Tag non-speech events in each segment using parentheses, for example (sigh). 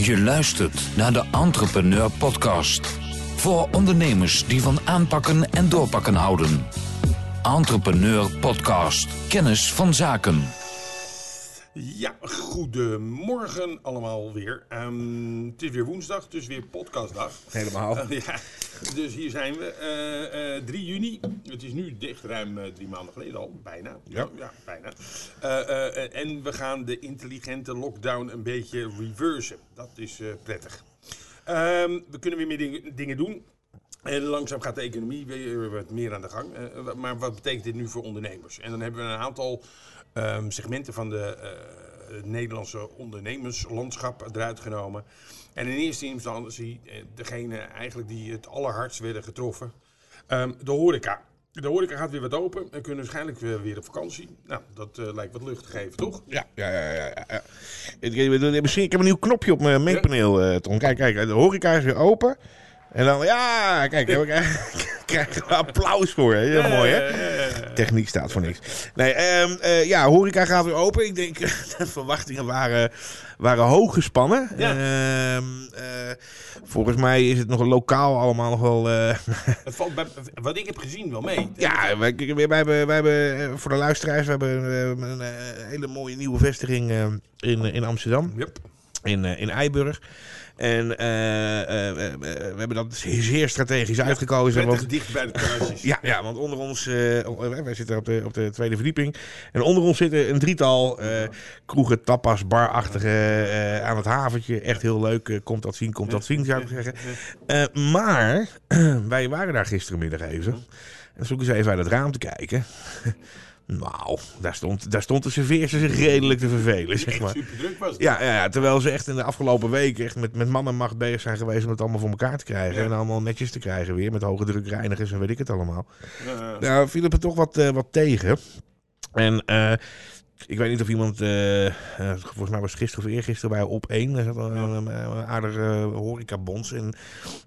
Je luistert naar de Entrepreneur Podcast. Voor ondernemers die van aanpakken en doorpakken houden. Entrepreneur Podcast. Kennis van zaken. Ja, goedemorgen allemaal weer. Ehm, het is weer woensdag, dus weer podcastdag. Helemaal. (laughs) Ja, dus hier zijn we. Eh, eh, 3 juni. Het is nu dicht ruim eh, drie maanden geleden al. Bijna. Ja. ja bijna. Eh, eh, en we gaan de intelligente lockdown een beetje reversen. Dat is eh, prettig. Ehm, we kunnen weer meer dingen, dingen doen. En langzaam gaat de economie weer wat meer aan de gang. Eh, maar wat betekent dit nu voor ondernemers? En dan hebben we een aantal ehm, segmenten van de eh, het Nederlandse ondernemerslandschap eruit genomen. En in eerste instantie eh, degene eigenlijk die het allerhardst werden getroffen. Ehm, de horeca. De horeca gaat weer wat open en kunnen waarschijnlijk weer, weer op vakantie. Nou, dat eh, lijkt wat lucht te geven, toch? Ja, ja, ja. ja, ja. Ik, ik, misschien, ik heb een nieuw knopje op mijn meetpaneel, eh, Tom. Kijk, kijk, de horeca is weer open. En dan, ja, kijk, (laughs) krijgen krijgen we applaus voor. Hè. Heel mooi, hè? Techniek staat voor niks. Nee, ehm, eh, ja, horeca gaat weer open. Ik denk, (laughs) de verwachtingen waren, waren hoog gespannen. Ja. Ehm, eh, volgens mij is het nog lokaal allemaal nog wel... eh, (laughs) Het valt bij, wat ik heb gezien wel mee. Ja, wij, wij hebben, wij hebben voor de luisteraars we hebben een, eh, hele mooie nieuwe vestiging eh, in, in Amsterdam, Yep. in, in Eiburg. En eh, eh, eh, we hebben dat zeer strategisch uitgekozen. Want, dicht bij de (laughs) ja, ja, want onder ons, eh, wij zitten op de, op de tweede verdieping. En onder ons zitten een drietal kroegen, tapas, barachtige aan het haventje. Echt heel leuk. komt dat zien, komt dat zien, zou ik zeggen. Maar (clears throat) wij waren daar gisterenmiddag even. En zoeken ze even uit het raam te kijken. (laughs) nou, daar stond, daar stond de serveerster zich redelijk te vervelen, zeg maar. super druk was het. Ja, ja, ja, terwijl ze echt in de afgelopen weken echt met, met man en macht bezig zijn geweest om het allemaal voor elkaar te krijgen. Ja. En allemaal netjes te krijgen weer, met hoge druk reinigers en weet ik het allemaal. Nou, viel het me toch wat, eh, wat tegen. En eh, ik weet niet of iemand, eh, eh, volgens mij was gisteren of eergisteren bij op één. Daar zat een, een, een aardige uh, horecabonds. En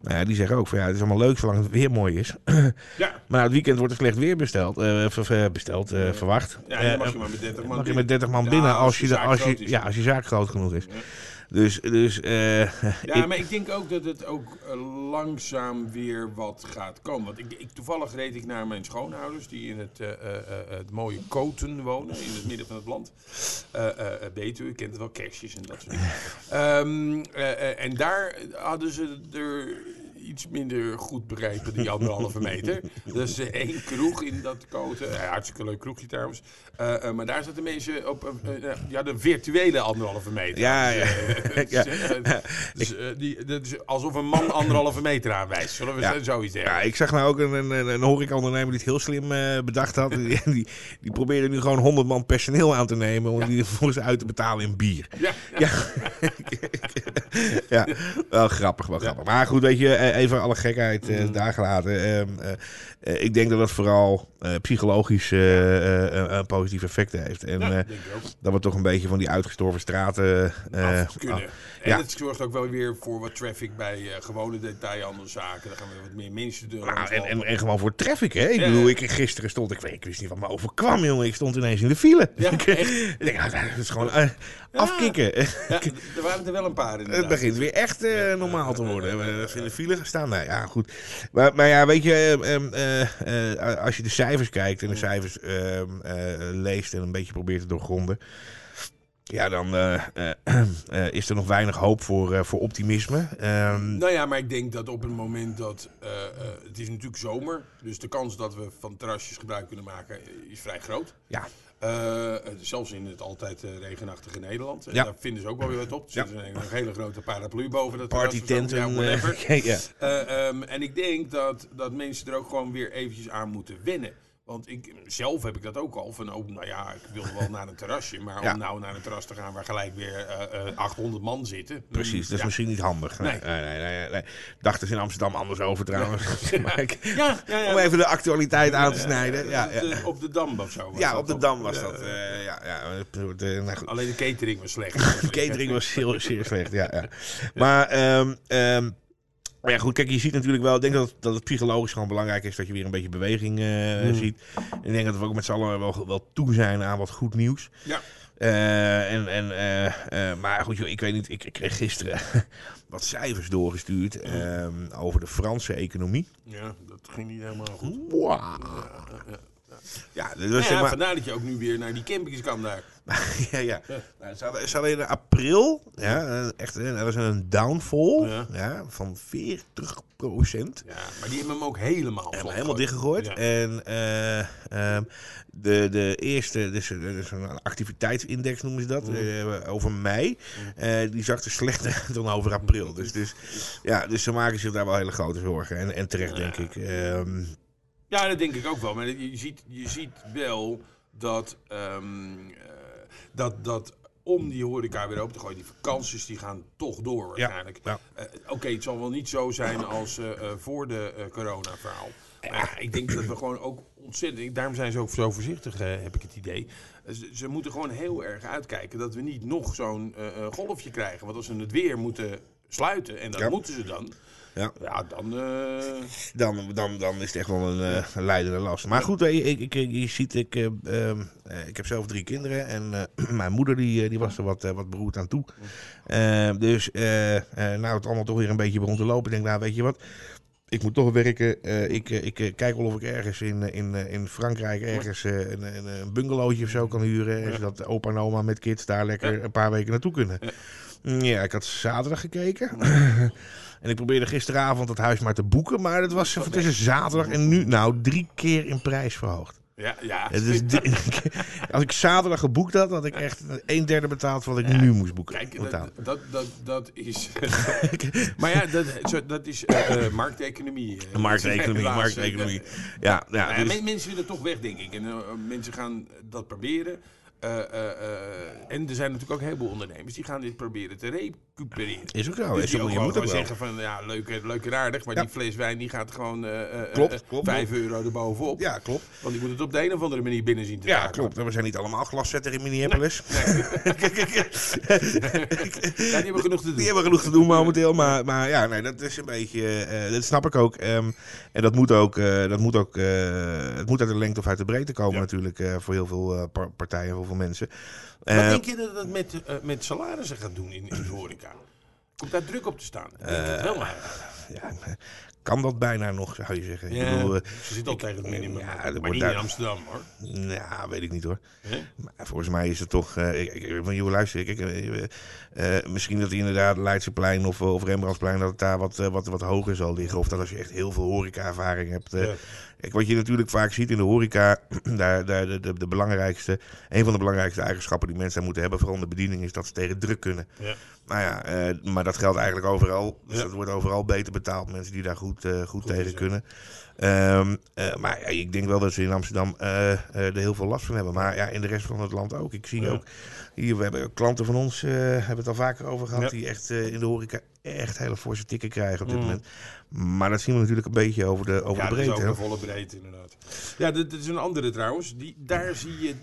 nou ja, die zeggen ook van ja, het is allemaal leuk zolang het weer mooi is. (clears throat) Ja. maar het weekend wordt er slecht weer besteld, eh, besteld eh, verwacht. Ja, en dan Eh, mag je maar met 30 man mag je binnen. met 30 man Ja, binnen als je als groot je, ja, als je zaak groot genoeg is. Ja. Dus, dus eh, (laughs) Ja, ik- maar ik denk ook dat het ook eh, langzaam weer wat gaat komen. Want ik, ik, toevallig reed ik naar mijn schoonouders, die in het, eh, het mooie Koten wonen, in het midden van het land. Betuwe, je kent het wel, kerstjes en dat soort dingen. (laughs) Ehm, eh, eh, en daar hadden ze er iets minder goed begrepen, die anderhalve (laughs) meter. Dus eh, één kroeg in dat Koten, ja, hartstikke leuk kroegje trouwens. Eh, eh, maar daar zaten mensen op, hadden een virtuele anderhalve meter. Ja, ja. (laughs) Ja. dus, die, dat is alsof een man anderhalve meter aanwijst. Zullen we Ja. zo- zoiets zeggen? Ja, ik zag nou ook een, een, een, horecaondernemer die het heel slim bedacht had. Die, (laughs) die, die probeerde nu gewoon 100 man personeel aan te nemen om Ja. die vervolgens uit te betalen in bier. Ja, Ja, ja wel grappig, wel grappig. Maar goed, weet je, even alle gekheid eh, daar gelaten. Ehm, eh, eh, ik denk dat dat vooral psychologisch een- positief effect heeft. En Ja, dat we toch een beetje van die uitgestorven straten... Af kunnen. ah, en het zorgt ook wel weer voor wat traffic bij gewone detailhandelszaken. Dan gaan we wat meer mensen doen. Nou, en, en, en gewoon voor traffic, hè? Ik bedoel, ik, gisteren stond, ik, weet, ik wist niet wat me overkwam, jongen. Ik stond ineens in de file. Ja, (laughs) echt? (laughs) nou, dat is gewoon afkicken. ja, er waren er wel een paar in. (laughs) Het begint weer echt normaal te worden. We hebben in de file gestaan. Nou ja, goed. Maar, maar ja, weet je, ehm, eh, eh, als je de cijfers kijkt en de cijfers ehm, eh, leest en een beetje probeert te doorgronden. Ja, dan is er nog weinig hoop voor, voor optimisme. Ehm, Nou ja, maar ik denk dat op het moment dat... het is natuurlijk zomer, dus de kans dat we van terrasjes gebruik kunnen maken is vrij groot. ja, Eh, eh, zelfs in het altijd eh, regenachtige Nederland. En Ja. daar vinden ze ook wel weer wat op. Er zit een, een hele grote paraplu boven dat partytenten. Ja, whatever. eh, (laughs) ja. Eh, ehm, en ik denk dat, dat mensen er ook gewoon weer eventjes aan moeten wennen. Want ik, zelf heb ik dat ook al. Van, oh, nou ja, ik wilde wel naar een terrasje. Maar Ja. om nou naar een terras te gaan waar gelijk weer eh, eh, 800 man zitten. Precies, dat is ja. misschien niet handig. Nee, Nee. nee, nee, nee, ze in Amsterdam anders over trouwens. (laughs) Ja. Om even de actualiteit aan te snijden. Ja, Op de- ja. op de Dam of zo. was ja op de? Dam was dat. eh, ja, ja, het, eh, nou. Alleen de catering was slecht. (laughs) De catering was heel zeer slecht, ja. ja. (laughs) Maar, ehm, maar ja, goed, kijk, je ziet natuurlijk wel... Ik denk dat, dat het psychologisch gewoon belangrijk is dat je weer een beetje beweging eh, Hmm. ziet. Ik denk dat we ook met z'n allen wel, wel toe zijn aan wat goed nieuws. Ja. Eh, en, en, eh, maar goed, joh, ik weet niet, ik, ik kreeg gisteren (laughs) wat cijfers doorgestuurd ehm, over de Franse economie. Ja, dat ging niet helemaal goed. Wow. Ja, dus Ja, zeg maar, vandaar dat je ook nu weer naar die campings kan daar. (laughs) ja, ja. Nou, ze, hadden, ze hadden in april, ja, echt, dat was een downfall Ja. ja. van 40 procent. Ja, maar die hebben hem ook helemaal Helemaal, dichtgegooid. Ja. En eh, ehm, de, de eerste, dus, dus een activiteitsindex noemen ze dat, Mm. eh, over mei, eh, die zag er slechter (laughs) dan over april. Dus, dus, ja, dus ze maken zich daar wel hele grote zorgen. En, en terecht, denk ik. Ehm, Ja, dat denk ik ook wel. Maar je ziet, je ziet wel dat, ehm, eh, dat, dat om die horeca weer open te gooien, die vakanties die gaan toch door waarschijnlijk. ja. Eh, Oké, het zal wel niet zo zijn als eh, voor de corona-verhaal. Maar ja, ik denk dat we gewoon ook ontzettend... Daarom zijn ze ook zo voorzichtig, heb ik het idee. Ze, ze moeten gewoon heel erg uitkijken dat we niet nog zo'n golfje krijgen. Want als ze het weer moeten sluiten, en dat Ja. moeten ze dan... Ja. Ja, dan... eh, dan, dan, dan is het echt wel een, een leidende last. Maar goed, ik, ik, je ziet, ik, eh, ehm, eh, ik heb zelf drie kinderen. En (clears throat) mijn moeder die, die was er wat, wat beroerd aan toe. Dus nou het allemaal toch weer een beetje begon te lopen. Ik denk, nou weet je wat... Ik moet toch werken. Ik ik kijk wel of ik ergens in, in, in Frankrijk ergens een, een, een bungalowtje of zo kan huren. En zodat opa en oma met kids daar lekker een paar weken naartoe kunnen. Ja, ik had zaterdag gekeken. (clears throat) en ik probeerde gisteravond het huis maar te boeken. Maar het was tussen zaterdag en nu nou drie keer in prijs verhoogd. ja, ja. Het is di- (laughs) als ik zaterdag geboekt had, had ik echt een derde betaald van wat ik nu moest boeken. Kijk, dat, dat, dat, dat is. (laughs) maar ja, dat, dat is eh, eh, markteconomie. eh. Markteconomie, markteconomie. Ja, ja, nou ja, dus- men- mensen willen toch weg, denk ik. En mensen gaan dat proberen. Eh, eh, eh, en er zijn natuurlijk ook een heleboel ondernemers die gaan dit proberen te recupereren. is ook zo. Dus Is die ook, je moet ook wel. zeggen van, ja, leuk, leuk en aardig, maar Ja. die fles wijn die gaat gewoon Klopt, klopt, 5 euro erbovenop. Ja, klop. Want die moet het op de een of andere manier binnen zien te Ja, klopt. En we zijn niet allemaal glaszetter in Minneapolis. (laughs) Ja, die hebben genoeg te doen. Die hebben genoeg te doen momenteel. Maar, maar ja, nee, dat is een beetje. dat snap ik ook. Ehm, en dat moet ook. dat moet ook het moet uit de lengte of uit de breedte komen, Ja. natuurlijk. voor heel veel par- partijen, veel mensen. Wat Eh, denk je dat het met, eh, met salarissen gaat doen in, in de horeca? Komt daar druk op te staan? Ik denk het wel maar. ja, kan dat bijna nog, zou je zeggen. Ik bedoel, eh, ze zit al tegen het minimum. ja, maar wordt niet daar- in Amsterdam hoor. nou, weet ik niet hoor. Maar volgens mij is het toch. eh ik, ik, van, joh, luister, ik, eh, eh, misschien dat hij inderdaad Leidseplein of, of Rembrandtsplein. dat het daar wat, eh, wat, wat hoger zal liggen. Of dat als je echt heel veel horeca-ervaring hebt. eh, Ja. Kijk, wat je natuurlijk vaak ziet in de horeca. (clears throat) daar, daar, de, de, de belangrijkste. een van de belangrijkste eigenschappen die mensen moeten hebben. vooral in de bediening, is dat ze tegen druk kunnen. Ja. Nou ja, eh, maar dat geldt eigenlijk overal. Dus Ja. dat wordt overal beter betaald. Mensen die daar goed, eh, goed, tegen is, ja. kunnen. Ehm, eh, maar ja, ik denk wel dat ze in Amsterdam er heel veel last van hebben. Maar ja, in de rest van het land ook. Ik zie Ja. ook, hier, we hebben klanten van ons, hebben het al vaker over gehad, Ja. die echt in de horeca echt hele forse tikken krijgen op dit Mm. moment. Maar dat zien we natuurlijk een beetje over de, over Ja, de breedte. hè. een volle breedte inderdaad. Ja, dit, dit is een andere trouwens. Die, daar zie je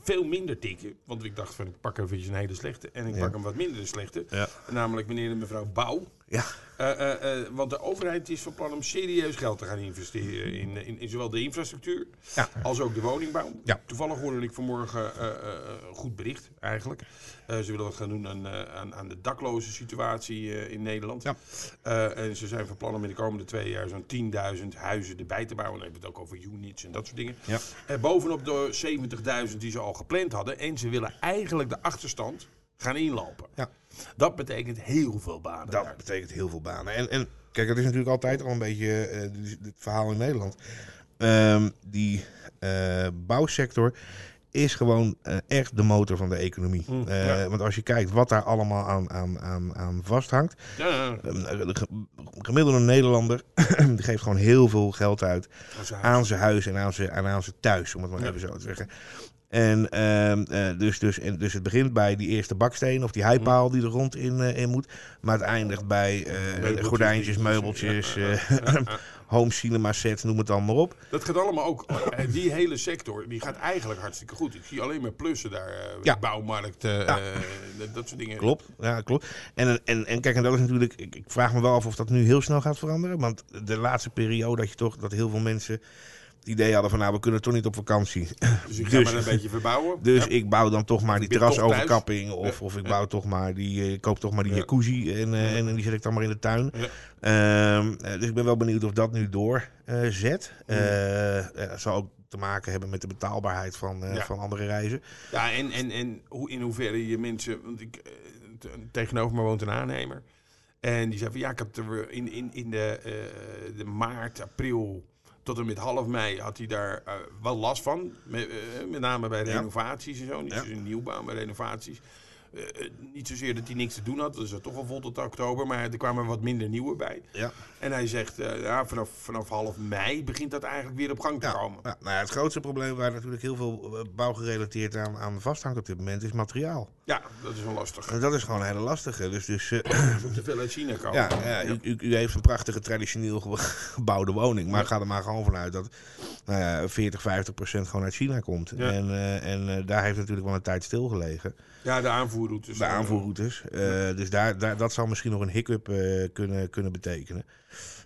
veel minder tikken. Want ik dacht van ik pak even een hele slechte en ik Ja. pak een wat minder slechte. Ja. Namelijk meneer en mevrouw Bouw. Ja. Eh, eh, eh, want de overheid is van plan om serieus geld te gaan investeren in, in, in zowel de infrastructuur Ja. als ook de woningbouw. Ja. Toevallig hoorde ik vanmorgen een goed bericht eigenlijk. Ze willen wat gaan doen aan, aan, aan de dakloze situatie in Nederland. Ja. En ze zijn van plan om in de komende twee jaar zo'n 10.000 huizen erbij te bouwen. Dan hebben we het ook over units en dat soort dingen. Ja. Bovenop de 70.000 die ze al gepland hadden. En ze willen eigenlijk de achterstand gaan inlopen. Ja. Dat betekent heel veel banen. Dat betekent heel veel banen. En, en kijk, dat is natuurlijk altijd al een beetje eh, dit verhaal in Nederland. Ehm, die eh, bouwsector is gewoon eh, echt de motor van de economie. Mm, ja. Want als je kijkt wat daar allemaal aan, aan, aan, aan vasthangt. Ja, ja, eh, De ge- gemiddelde Nederlander (clears throat) die geeft gewoon heel veel geld uit aan zijn huis en aan zijn, en aan zijn thuis, om het maar Ja. even zo te zeggen. En, ehm, eh, dus, dus, en dus het begint bij die eerste baksteen of die heipaal die er rond in, eh, in moet. Maar het eindigt bij eh, Meubeltjes, gordijntjes, meubeltjes, (laughs) home cinema sets, noem het allemaal op. Dat gaat allemaal ook. Die hele sector die gaat eigenlijk hartstikke goed. Ik zie alleen maar plussen daar. Ja. Bouwmarkt, Ja. dat- dat soort dingen. Klopt, ja, klopt. En, en, en kijk, en dat is natuurlijk, ik, ik vraag me wel af of dat nu heel snel gaat veranderen. Want de laatste periode dat je toch, dat heel veel mensen het idee hadden van nou, we kunnen toch niet op vakantie. Dus ik ga (laughs) Dus- maar een beetje verbouwen. (laughs) Dus Ja. ik bouw dan toch maar die terrasoverkapping. Of, of ik bouw toch maar die, eh, ik koop toch maar die Ja. jacuzzi en, eh, en die zet ik dan maar in de tuin. Ehm, eh, dus ik ben wel benieuwd of dat nu doorzet. Zal ook te maken hebben met de betaalbaarheid van, Ja. van andere reizen. Ja, en, en, en hoe, in hoeverre je mensen... Want ik, tegenover me woont een aannemer. En die zei van ja, ik heb er in, in, in de, de maart, april tot en met half mei had hij daar eh, wel last van. Met, eh, met name bij renovaties en zo. Niet Ja. zozeer nieuwbouw, maar renovaties. Eh, eh, niet zozeer dat hij niks te doen had, dus er toch al vol tot oktober, maar er kwamen wat minder nieuwe bij. Ja. En hij zegt, eh, ja, vanaf, vanaf half mei begint dat eigenlijk weer op gang te Ja, komen. ja, nou ja, het grootste probleem waar natuurlijk heel veel eh, bouw gerelateerd aan, aan vasthangt op dit moment is materiaal. Ja, dat is wel lastig. En dat is gewoon een hele lastige. Dus, dus moet te veel uit China komen. ja, ja, u, u, u heeft een prachtige traditioneel ge- gebouwde woning. Maar ga er maar gewoon vanuit dat nou ja, 40, 50 procent gewoon uit China komt. Ja. En, eh, en eh, daar heeft natuurlijk wel een tijd stilgelegen. Ja, de aanvoerroutes. De aanvoerroutes. Eh, dus daar, daar, dat zal misschien nog een hiccup kunnen, kunnen betekenen.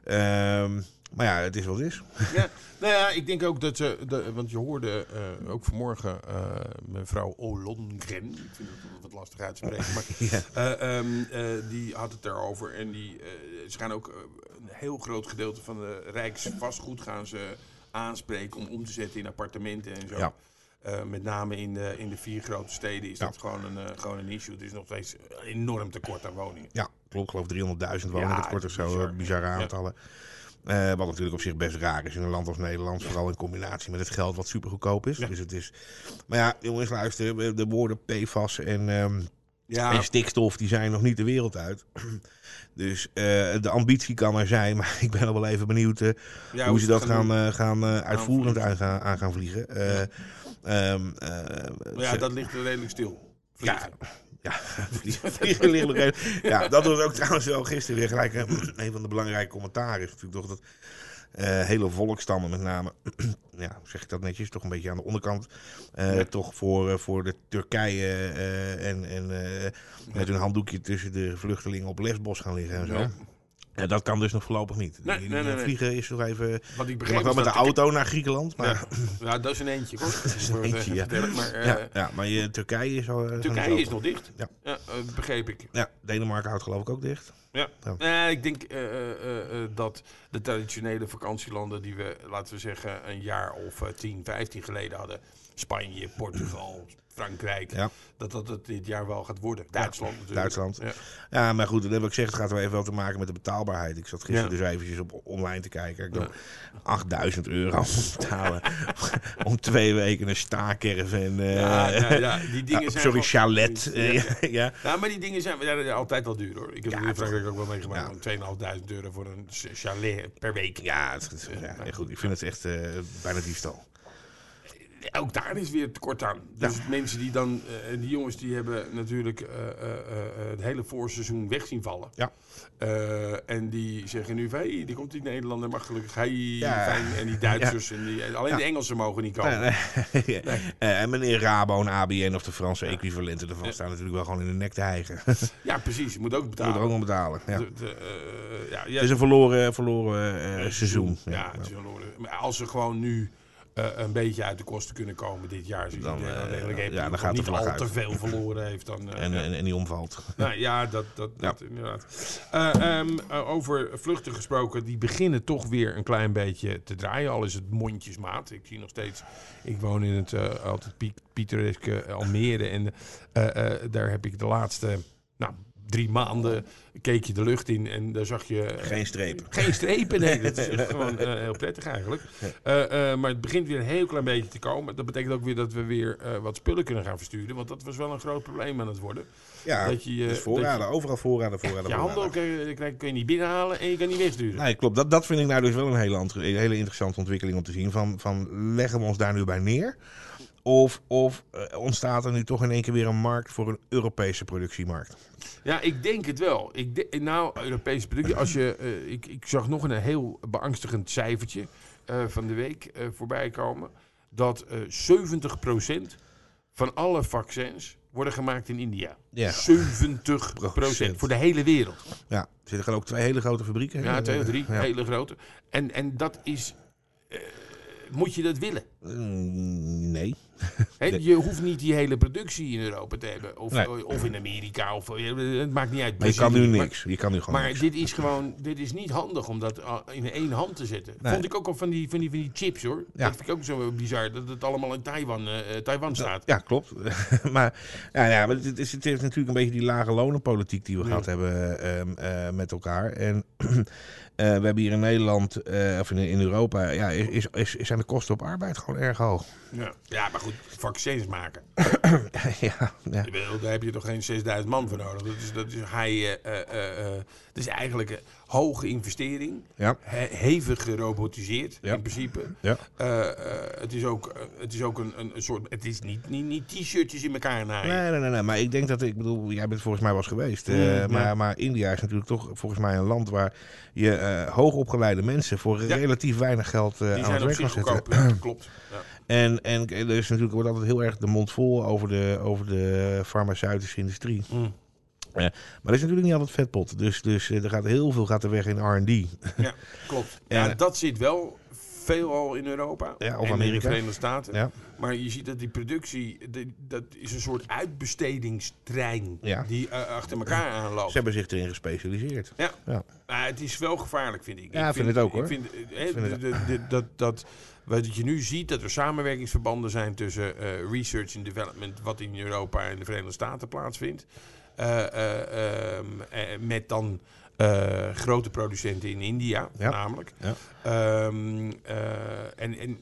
Ehm, maar ja, het is wat het is. Ja, nou ja, ik denk ook dat ze, de, want je hoorde ook vanmorgen eh, mevrouw Olongren, ik vind het wat lastig uit te spreken, maar (laughs) Ja. eh, ehm, eh, die had het daarover en die, ze gaan ook een heel groot gedeelte van de Rijksvastgoed gaan ze aanspreken om om te zetten in appartementen en zo. Ja. Eh, met name in de, in de vier grote steden is Ja. dat gewoon een, eh, gewoon een issue. Er is nog steeds een enorm tekort aan woningen. Ja, klopt. Ik geloof 300.000 woningen Ja, tekort of zo. bizar. eh, Bizarre aantallen. Eh, wat natuurlijk op zich best raar is in een land als Nederland. Vooral in combinatie met het geld wat super goedkoop is. Ja. Dus het is. Maar ja, jongens, luister. De woorden PFAS en, ehm, Ja, en stikstof die zijn nog niet de wereld uit. (clears throat) Dus eh, de ambitie kan er zijn. (laughs) Maar ik ben al wel even benieuwd eh, ja, hoe ze dat gaan, gaan eh, uitvoerend aan gaan, aan gaan vliegen. Ehm, Maar ja, ze- dat ligt redelijk stil. Ja, Vliegen. (laughs) ja, (laughs) vliegen- vliegen nog even. Ja, dat was ook trouwens wel gisteren weer gelijk een van de belangrijke commentaren. Is natuurlijk toch dat hele volkstammen met name, (clears throat) ja, zeg ik dat netjes, toch een beetje aan de onderkant, eh, Ja. toch voor, eh, voor de Turkije eh, en, en eh, met hun handdoekje tussen de vluchtelingen op Lesbos gaan liggen en zo. Ja. Ja, dat kan dus nog voorlopig niet. Nee, Die- nee, nee. Vliegen is nog even. Wat ik Je mag wel met de auto naar Griekenland, maar Ja, ja, dat is een eentje. Hoor. (laughs) Dat is een eentje, ja. Maar, eh, ja, ja, maar je, Turkije is al. eh, Turkije is nog dicht. Ja. eh, begreep ik. Ja, Denemarken houdt geloof ik ook dicht. Ja. Ja. Ik denk dat de traditionele vakantielanden die we, laten we zeggen, een jaar of eh, 10, 15 geleden hadden. Spanje, Portugal, Frankrijk. Ja. Dat dat het dit jaar wel gaat worden. Duitsland natuurlijk. Duitsland. Ja. Ja, maar goed, dat heb ik gezegd, het gaat wel even wel te maken met de betaalbaarheid. Ik zat gisteren Ja. dus eventjes op online te kijken. Ik dacht, 8000 euro moet betalen (laughs) om twee weken een staakerven. eh Ja, ja, ja, die (laughs) dingen ah, zijn sorry, chalet. Ja. ja. (laughs) Ja, maar die dingen zijn ja, ja, altijd wel duur hoor. Ik heb Ja, in. Frankrijk ook wel meegemaakt. Ja. van 2500 euro voor een ch- chalet per week. Ja, het, ja, goed, ik vind het echt eh, bijna diefstal. Ook daar is weer tekort aan. Dus mensen die dan, eh, die jongens die hebben natuurlijk eh, eh, het hele voorseizoen weg zien vallen. Ja. En die zeggen nu hey, die komt die Nederlander, maar gelukkig, Ja. fijn. En die Duitsers, en die, alleen de Engelsen mogen niet komen. Nee, (laughs) en meneer Rabo en ABN of de Franse equivalenten ervan staan natuurlijk wel gewoon in de nek te hijgen. Moet (laughs) Ja, precies. Je moet ook er betalen. ook nog betalen. Ja. De- de, Het is een verloren, verloren seizoen. Ja, het is verloren. Maar als ze gewoon nu eh, een beetje uit de kosten kunnen komen dit jaar, zoals Dan, heeft, ja, dan gaat niet al uit. te veel verloren heeft, dan... eh, (laughs) En, en, en die omvalt. (laughs) Nou, ja, dat, dat, Ja. dat inderdaad. Eh, ehm, eh, over vluchten gesproken, die beginnen toch weer een klein beetje te draaien. Al is het mondjesmaat. Ik zie nog steeds, ik woon in het altijd pittoreske Almere. En daar heb ik de laatste nou, drie maanden, keek je de lucht in en daar zag je... eh, Geen streep. geen strepen, nee. (laughs) Dat is gewoon eh, heel prettig eigenlijk. Eh, maar het begint weer een heel klein beetje te komen. Dat betekent ook weer dat we weer wat spullen kunnen gaan versturen. Want dat was wel een groot probleem aan het worden. Ja, Dat je, dus voorraden, overal voorraden, Je voorraden, handel voorraden. kun je, kun je niet binnenhalen en je kan niet wegsturen. Nee, klopt. Dat, dat vind ik nou dus wel een hele, hele interessante ontwikkeling om te zien. Van, van leggen we ons daar nu bij neer? Of, of eh, ontstaat er nu toch in één keer weer een markt voor een Europese productiemarkt? Ja, ik denk het wel. Ik de- nou, Europese producten. Als je, eh, ik, ik zag nog een heel beangstigend cijfertje eh, van de week voorbij komen. Dat eh 70% van alle vaccins worden gemaakt in India. Ja. 70% voor de hele wereld. Ja, er zitten ook twee hele grote fabrieken. Ja, twee of drie Ja. hele grote. En, en dat is. moet je dat willen? Mm, nee. (laughs) Je hoeft niet die hele productie in Europa te hebben. Of, Nee. of in Amerika. Of, het maakt niet uit. Maar je kan nu Brazilië. Maar- niks. Je kan nu gewoon Maar niks. dit is gewoon, dit is niet handig om dat uh, in één hand te zetten. Nee. Vond ik ook al van die, van die, van die chips hoor. Ja. Dat vind ik ook zo bizar, dat het allemaal in Taiwan, eh, eh, Taiwan staat. Ja, klopt. (laughs) maar, ja, ja, maar het, is, het is natuurlijk een beetje die lage lonenpolitiek die we Ja. gehad hebben ehm, eh, met elkaar. En (clears throat) eh, we hebben hier in Nederland, eh, of in, in Europa, ja, is, is, is, zijn de kosten op arbeid gewoon erg hoog. Ja. ja, maar goed, vaccins maken. (coughs) ja, ja. Bedoel, Daar heb je toch geen 6000 man voor nodig. Dat is, dat is, high, dat is eigenlijk een hoge investering. Ja. He- hevig gerobotiseerd Ja. in principe. Ja. Het is ook, het is ook een, een, soort. Het is niet, niet, niet t-shirtjes in elkaar naaien. Nee, nee, nee, nee, maar ik denk dat, ik bedoel, jij bent volgens mij wel eens geweest. Mm, maar, maar India is natuurlijk toch volgens mij een land waar je hoogopgeleide mensen voor relatief weinig geld aan het werk kan zetten. (coughs) klopt. Ja. En, en er is natuurlijk wordt altijd heel erg de mond vol over de, over de farmaceutische industrie. Mm. Maar dat is natuurlijk niet altijd vetpot. Dus, dus eh, er gaat heel veel gaat er weg in R&D. Ja, klopt. (laughs) Ja, dat zit wel veelal in Europa. Ja, of en in de Verenigde Staten. Ja. Maar je ziet dat die productie, dat is een soort uitbestedingstrein Ja. die eh, achter elkaar aanloopt. Ze hebben zich erin gespecialiseerd. Ja. Ja. Maar het is wel gevaarlijk, vind ik. Ja, ik vind het ook, hoor. Ik vind, eh, hè, vind het- de- de- de- dat, dat, wat je nu ziet, dat er samenwerkingsverbanden zijn tussen eh, research en development, wat in Europa en de Verenigde Staten plaatsvindt. eh, eh, ehm, eh, met dan grote producenten in India, namelijk. Ehm, eh, en, en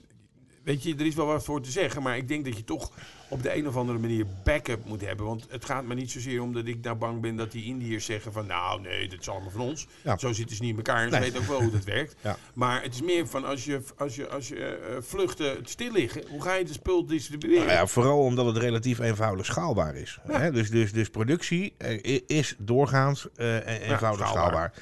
weet je, er is wel wat voor te zeggen, maar ik denk dat je toch op de een of andere manier backup moet hebben. Want het gaat me niet zozeer om dat ik nou bang ben dat die Indiërs zeggen van nou nee, dat is allemaal van ons. Ja. Zo zitten ze niet in elkaar en ze Nee. weten ook wel hoe dat (laughs) werkt. Ja. Maar het is meer van als je, als je, als je eh, vluchten stil liggen, hoe ga je de spul distribueren? Nou ja, vooral omdat het relatief eenvoudig schaalbaar is. Hè? Dus, dus, dus productie eh, is doorgaans e- eenvoudig schaalbaar. schaalbaar.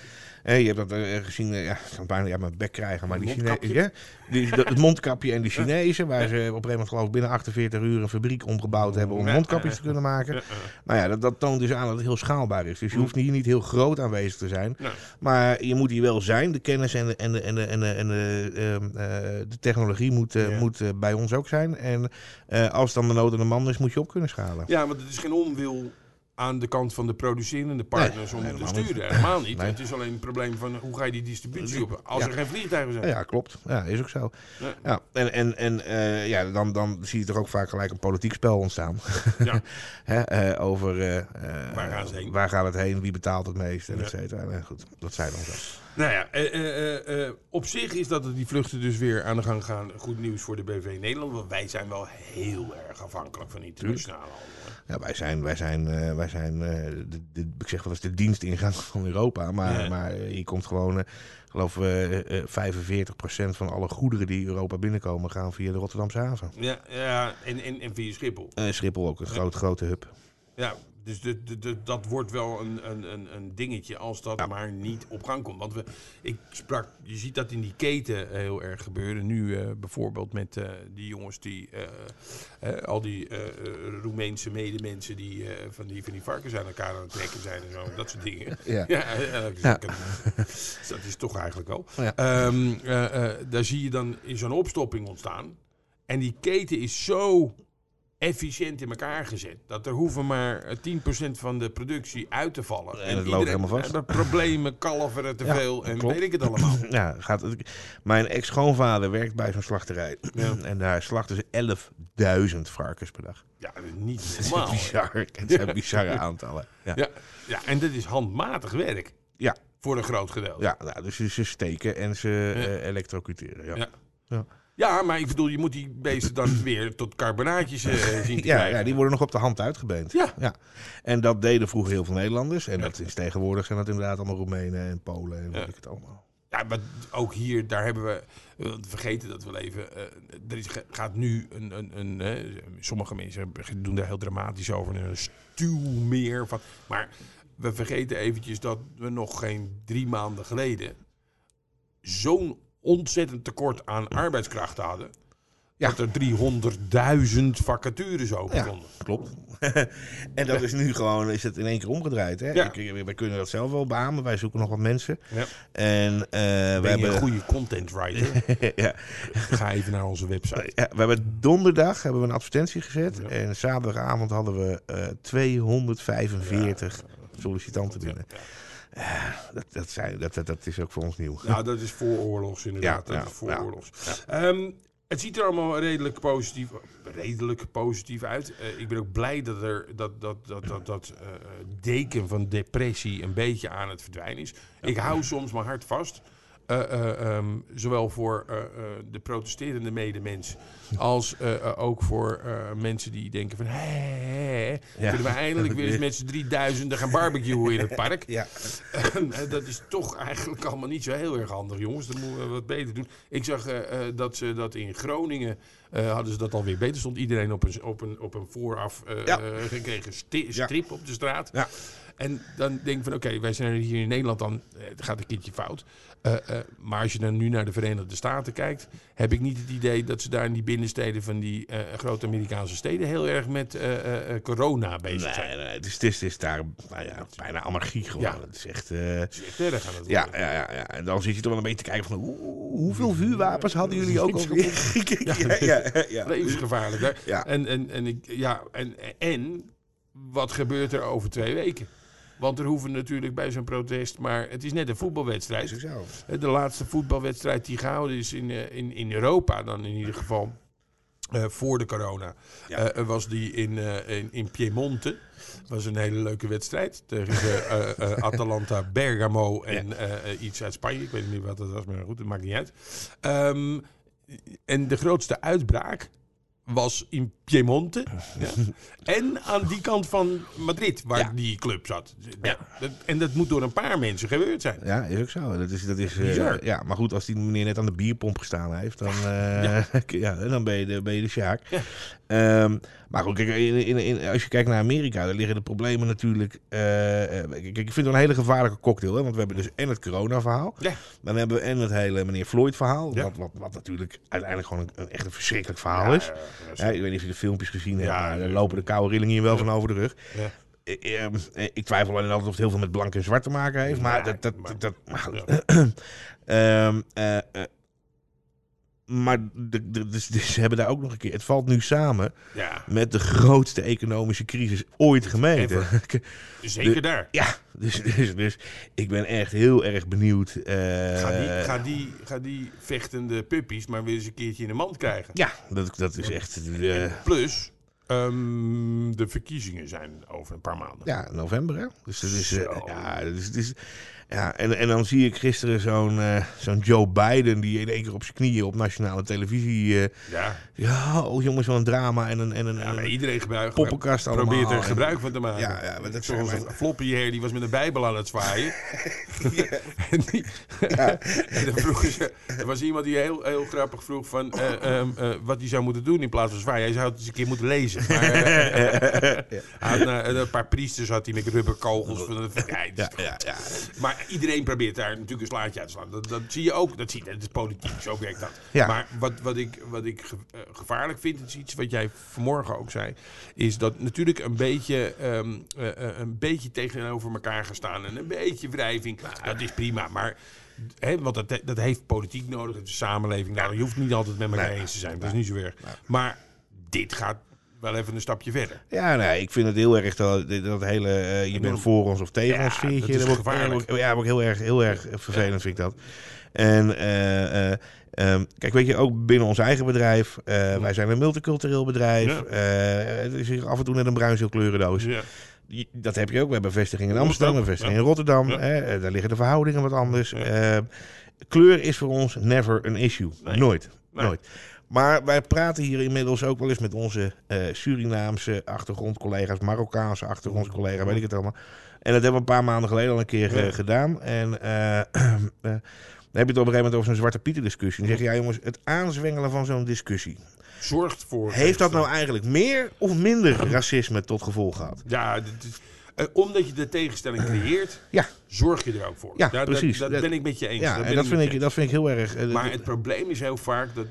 Eh, je hebt dat eh, gezien, eh, ja, ik kan bijna ja, mijn bek krijgen, maar die. Chinezen, ja, die, dat- het mondkapje en die (laughs) Chinezen, waar ze op een gegeven moment geloof ik binnen 48 uur een fabriek omgebouwd hebben om mondkapjes te kunnen maken. Eh, Nou ja, dat, dat toont dus aan dat het heel schaalbaar is. Dus je hoeft hier niet heel groot aanwezig te zijn. Maar je moet hier wel zijn. De kennis en de, en de, en de, en de, en de, ehm, eh, de technologie moet, eh, moet eh, bij ons ook zijn. En eh, als dan de nood aan de man is, moet je op kunnen schalen. Ja, want het is geen onwil aan de kant van de producerende partners Nee, om te sturen. niet. Helemaal niet. Nee. Het is alleen een probleem van hoe ga je die distributie op als Ja. er geen vliegtuigen zijn. Ja, klopt. Ja, is ook zo. Ja. Ja, en en, en eh, ja, dan, dan zie je toch ook vaak gelijk een politiek spel ontstaan. Ja. (laughs) Hè, eh, over eh, eh, Waar gaan ze heen? waar gaat het heen, wie betaalt het meest, en et cetera. Goed, dat zijn dan zo. Nou ja, eh, eh, eh, eh, op zich is dat die vluchten dus weer aan de gang gaan. Goed nieuws voor de BV Nederland. Want wij zijn wel heel erg afhankelijk van internationale handel. Ja, wij zijn, wij zijn, eh, wij zijn eh, de, de, ik zeg wel eens de dienstingang (laughs) van Europa. Maar, Ja. maar eh, hier komt gewoon, eh, geloof eh, eh, 45% van alle goederen die Europa binnenkomen gaan via de Rotterdamse haven. Ja, ja en, en, en via Schiphol. Schiphol ook een groot, grote hub. Ja, dus de, de, de- dat wordt wel een, een, een, dingetje als dat maar niet op gang komt. Want we, ik sprak, je ziet dat in die keten heel erg gebeuren. Nu eh, bijvoorbeeld met eh, die jongens die, eh, eh, al die eh, eh, Roemeense medemensen die, eh, van die van die varkens aan elkaar aan het trekken zijn en zo. Dat soort dingen. (laughs) Ja. Ja, eh, eh, Ja. dat is toch eigenlijk wel. Ja. Ehm, eh, eh, daar zie je dan in zo'n opstopping ontstaan. En die keten is zo efficiënt in elkaar gezet. Dat er hoeven maar eh, 10% van de productie uit te vallen. En het loopt helemaal vast. eh, De problemen, kalveren te Ja, veel en klopt. weet ik het allemaal. (laughs) Ja, gaat, mijn ex-schoonvader werkt bij zo'n slachterij. Ja. En daar slachten ze 11.000 varkens per dag. Ja, dat is niet (laughs) Dat bizar. Het zijn bizarre aantallen. Ja. Ja, ja, en dat is handmatig werk. Ja. Voor een groot gedeelte. Ja, nou, dus ze- steken en ze eh, elektrocuteren. Ja. Ja. Ja. Ja, maar ik bedoel, je moet die beesten dan (clears throat) weer tot carbonaatjes eh, zien te Ja, krijgen. ja, die worden nog op de hand uitgebeend. Ja. En dat deden vroeger heel veel Nederlanders. En dat is tegenwoordig zijn dat inderdaad allemaal Roemenen en Polen en weet Ja. ik het allemaal. Ja, maar ook hier, daar hebben we, we vergeten dat wel even. eh, er is, gaat nu een, een, een eh, sommige mensen doen daar heel dramatisch over, een stuwmeer van. Maar we vergeten eventjes dat we nog geen drie maanden geleden zo'n ontzettend tekort aan arbeidskrachten hadden. Ja. dat er 300.000 vacatures open Ja, stonden. klopt. (laughs) en dat is nu gewoon, is het in één keer omgedraaid. Hè? Ja. Ik- wij kunnen dat zelf wel beamen. Wij zoeken nog wat mensen. Ja. En eh, we hebben... een goede content writer? (laughs) ja, Ga even naar onze website. ja, we hebben donderdag hebben we een advertentie gezet. En zaterdagavond hadden we eh 245 sollicitanten binnen. Dat, dat, zijn, dat, dat, dat is ook voor ons nieuw. Nou, dat is vooroorlogs inderdaad. Ja, dat ja, is vooroorlogs. Ehm, het ziet er allemaal redelijk positief, redelijk positief uit. Eh, ik ben ook blij dat er dat, dat, dat, dat, dat eh, deken van depressie een beetje aan het verdwijnen is. Ik hou soms mijn hart vast. Eh, eh, ehm, zowel voor eh, de protesterende medemens (laughs) als ook voor mensen die denken van... hé, hé, hé, Ja. kunnen we (laughs) eindelijk weer eens met z'n 3000 gaan barbecuen in het (laughs) park. Ja, dat is toch eigenlijk allemaal niet zo heel erg handig, jongens. Dat moeten we wat beter doen. Ik zag dat ze dat in Groningen eh, hadden ze dat alweer beter. Stond iedereen op een, op een, op een vooraf eh, Ja. eh, gekregen sti- Ja. strip op de straat. Ja. En dan denk ik van, oké, wij zijn hier in Nederland dan, het gaat een keertje fout. Maar als je dan nu naar de Verenigde Staten kijkt, heb ik niet het idee dat ze daar in die binnensteden van die grote Amerikaanse steden heel erg met corona bezig zijn. nee, nee, het is, het is, het is daar nou ja, bijna anarchie gewoon. Het is echt... Het is echt erg aan het ja, worden. ja, ja, ja, en dan zit je toch wel een beetje te kijken van... hoe- hoeveel vuurwapens hadden jullie ook (laughs) alweer? ja, (laughs) (laughs) ja. Levensgevaarlijk. Hè? Ja. En, en, en, ik, ja, en, en wat gebeurt er over twee weken? Want er hoeven natuurlijk bij zo'n protest, maar het is net een voetbalwedstrijd. De laatste voetbalwedstrijd die gehouden is in, eh, in, in Europa, dan in ieder geval eh, voor de corona, Ja. eh, was die in, eh, in, in Piemonte. was een hele leuke wedstrijd tegen Atalanta Bergamo en iets uit Spanje. Ik weet niet wat dat was, maar goed, dat maakt niet uit. Ehm, en de grootste uitbraak was in Piemonte. (laughs) Ja. En aan die kant van Madrid, waar Ja. die club zat. Ja. Dat, en dat moet door een paar mensen gebeurd zijn. Ja, is ook zo. Dat is, dat is, eh, ja, maar goed, als die meneer net aan de bierpomp gestaan heeft, dan, eh, (laughs) ja. dan ben je de, ben je de Sjaak. Ja. Ehm, maar goed, kijk, in, in, in- als je kijkt naar Amerika, daar liggen de problemen natuurlijk... eh, eh, kijk, ik vind het een hele gevaarlijke cocktail. Hè? Want we hebben dus en het corona-verhaal. Ja. Dan hebben we en het hele meneer Floyd-verhaal. Wat, wat, wat natuurlijk uiteindelijk gewoon een, een echt een verschrikkelijk verhaal is. Ja, ik weet niet of je de filmpjes gezien Ja, lopen de koude rillingen hier wel van over de rug. Ja. Ik, ehm, ik twijfel alleen altijd of het heel veel met blank en zwart te maken heeft. Maar dat... dat, maar- dat, (clears throat) maar, de, de, dus, dus ze hebben daar ook nog een keer... Het valt nu samen Ja, met de grootste economische crisis ooit gemeten. (laughs) zeker daar. ja, dus, dus, dus ik ben echt heel erg benieuwd. eh, Ga die, ga, die, ga die vechtende puppies maar weer eens een keertje in de mand krijgen. Ja, dat, dat is echt... eh, Plus, ehm, de verkiezingen zijn over een paar maanden. Ja, november hè. Dus eh, Zo. ja, is, ja en, en dan zie ik gisteren zo'n eh, zo'n Joe Biden die in één keer op zijn knieën op nationale televisie. eh, Ja, ja, oh jongens, wat een drama en een, en een, ja maar iedereen gebruikt, poppenkast allemaal. probeert er gebruik van te maken. Ja, ja, maar dat Zoals mijn- floppy hair, die was met een bijbel aan het zwaaien. (laughs) (laughs) en, die, en dan vroegen ze, er was iemand die heel, heel grappig vroeg van, eh, ehm, eh, wat hij zou moeten doen in plaats van zwaaien. Hij zou het eens een keer moeten lezen. Maar, (laughs) had, een paar priesters had hij met rubberkogels. Van Ja, ja, ja. Maar iedereen probeert daar natuurlijk een slaatje uit te slaan. Dat, dat zie je ook. Dat, zie dat is politiek, zo werkt dat. Ja. Maar wat, wat ik, wat ik ge- eh, gevaarlijk vind, het is iets wat jij vanmorgen ook zei, is dat natuurlijk een beetje, ehm, eh, eh, een beetje tegenover elkaar gaan staan en een beetje wrijving. Dat is prima, maar... Hè, want dat, dat heeft politiek nodig, het is samenleving. Nou, je hoeft niet altijd met elkaar Nee. eens te zijn. Dat is niet zo erg. Maar dit gaat wel even een stapje verder. Ja, nee, ik vind het heel erg dat, dat hele eh, je bent voor ons of tegen Ja, ons sfeertje. dat is gevaarlijk. ik- Ja, ik heel erg, heel erg vervelend vind ik dat. En eh, eh, ehm, kijk, weet je, ook binnen ons eigen bedrijf. wij zijn een multicultureel bedrijf. Het is hier af en toe net een bruinzeelkleurendoos. Ja. Die- Dat heb je ook. We hebben een vestiging in Amsterdam, een vestiging in Rotterdam. Hè, daar liggen de verhoudingen wat anders. Kleur is voor ons never an issue. Nee. Nooit. Nee. Nooit. Maar wij praten hier inmiddels ook wel eens met onze eh, Surinaamse achtergrondcollega's, Marokkaanse achtergrondcollega's, weet ik het allemaal. En dat hebben we een paar maanden geleden al een keer eh, gedaan. En (clears throat) eh, dan heb je het op een gegeven moment over zo'n Zwarte Pieten discussie. Dan zeg je, ja jongens, het aanzwengelen van zo'n discussie. Zorgt voor... Heeft dat nou eigenlijk meer of minder racisme tot gevolg gehad? Ja, omdat je de tegenstelling creëert, (clears throat) Ja, zorg je er ook voor. Ja, Daar- precies. Dat, Dat- ben ik met je eens. ja Daar en dat vind, ik, dat vind ik heel erg... Maar dat- het probleem is heel vaak dat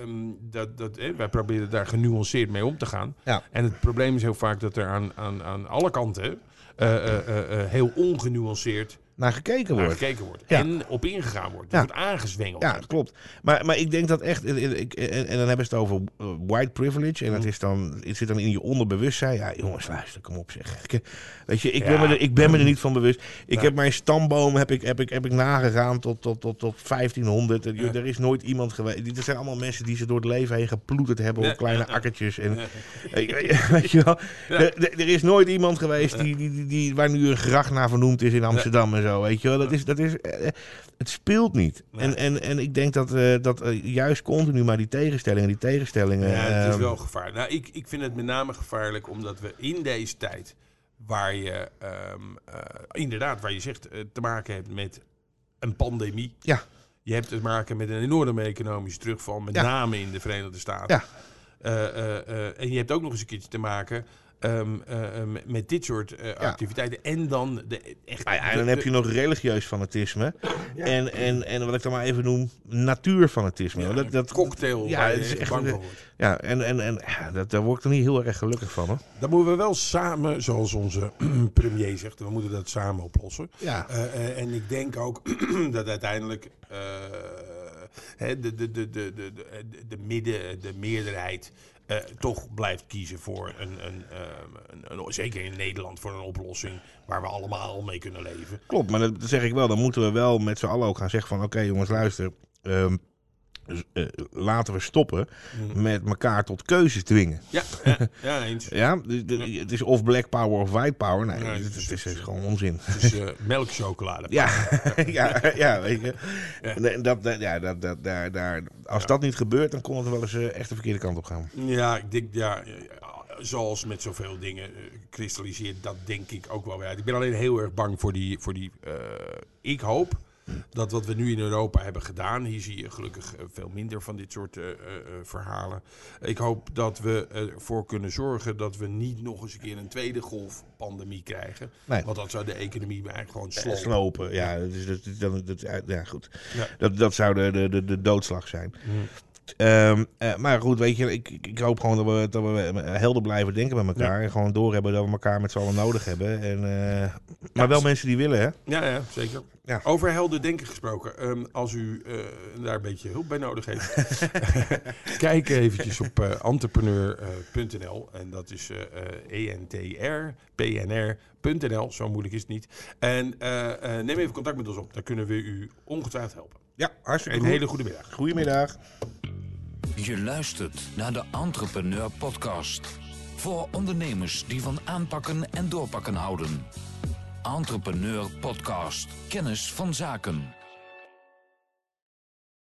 ehm, dat, dat, eh, wij proberen daar genuanceerd mee om te gaan. Ja. En het probleem is heel vaak dat er aan, aan, aan alle kanten eh, eh, heel ongenuanceerd Naar gekeken naar wordt. gekeken wordt. Ja. En op ingegaan wordt. Er Ja. wordt aangezwengeld. Ja, klopt. Maar, maar ik denk dat echt. ik- ik- En, en dan hebben ze het over eh, white privilege. En dat Mhm. is dan, het zit dan in je onderbewustzijn. Ja, jongens, luister, kom op zeg. Ik, Weet je, ik, Ja. ben, me er, ik ben me er niet van bewust. Ik heb mijn stamboom heb ik, heb ik, heb ik nagegaan tot, tot, tot, tot 1500. Er, Ja. er is nooit iemand geweest. Dit zijn allemaal mensen die ze door het leven heen geploeterd hebben op kleine akkertjes. En. Eh, (laughs) Weet je wel? Er, er- er is nooit iemand geweest die, die, die, die- waar nu een gracht naar vernoemd is in Amsterdam en zo. Weet je wel? Dat is, dat is, eh, het speelt niet. Nee. En, en, en ik denk dat, eh, dat eh, juist continu maar die tegenstellingen, die tegenstellingen. Ja, het is ehm, wel gevaarlijk. Nou, ik, ik vind het met name gevaarlijk omdat we in deze tijd, waar je ehm, eh, inderdaad, waar je zegt, eh, te maken hebt met een pandemie. Ja. Je hebt te maken met een enorme economische terugval, met Ja. name in de Verenigde Staten. Ja. Eh, eh, eh, en je hebt ook nog eens een keertje te maken ehm, eh, eh, met- met dit soort eh, activiteiten. En dan de, echt. Nou ja, en de- dan heb je nog religieus fanatisme. En, en, en wat ik dan maar even noem, natuurfanatisme. ja, dat, dat, cocktail. ja, je is echt- ja, en, en, en dat, daar word ik er niet heel erg gelukkig van. Hoor. Dan moeten we wel samen, zoals onze (clears throat) premier zegt, we moeten dat samen oplossen. Ja. Eh, eh, en ik denk ook (clears throat) dat uiteindelijk eh, hè, de, de, de, de, de, de, de midden, de meerderheid eh, toch blijft kiezen voor een, een, ehm, een, een- zeker in Nederland, voor een oplossing waar we allemaal mee kunnen leven. Klopt, maar dat zeg ik wel. Dan moeten we wel met z'n allen ook gaan zeggen van... Oké jongens, luister. ehm, dus, eh, laten we stoppen met elkaar tot keuzes dwingen. Ja, (laughs) ja, ja eens. Ja, dus de- het is of black power of white power. Nee, Nee, het, het het is- is, gewoon onzin. Het is eh, melkchocolade. (laughs) Ja, (laughs) ja, ja, weet je. Ja. Dat, dat, ja, dat, dat, daar, daar, als dat niet gebeurt, dan kon het wel eens eh, echt de verkeerde kant op gaan. Ja, ik denk, ja, zoals met zoveel dingen kristalliseert, dat denk ik ook wel weer uit. Ik ben alleen heel erg bang voor die, voor die ik hoop dat wat we nu in Europa hebben gedaan, hier zie je gelukkig eh, veel minder van dit soort eh, eh, verhalen. Ik hoop dat we ervoor kunnen zorgen dat we niet nog eens een keer een tweede golf pandemie krijgen. Nee. Want dat zou de economie eigenlijk gewoon slopen. Slopen, ja, dat is, dat, dat, dat, ja goed. Ja. Dat, dat zou de, de, de, de doodslag zijn. Mhm. Ehm, eh, maar goed, weet je, ik, ik, hoop gewoon dat we, dat we helder blijven denken met elkaar. En gewoon doorhebben dat we elkaar met z'n allen nodig hebben. En, maar wel mensen die willen, hè? Ja, ja zeker. Ja. Over helder denken gesproken. ehm, als u eh, daar een beetje hulp bij nodig heeft, (laughs) kijk eventjes op eh, entrepreneur.nl. en dat is eh eh, ENTR, PNR.nl. Zo moeilijk is het niet. En eh, eh, neem even contact met ons op. Dan kunnen we u ongetwijfeld helpen. Ja, hartstikke Een goed. hele goede middag. Goedemiddag. Je luistert naar de Entrepreneur Podcast. Voor ondernemers die van aanpakken en doorpakken houden. Entrepreneur Podcast. Kennis van zaken.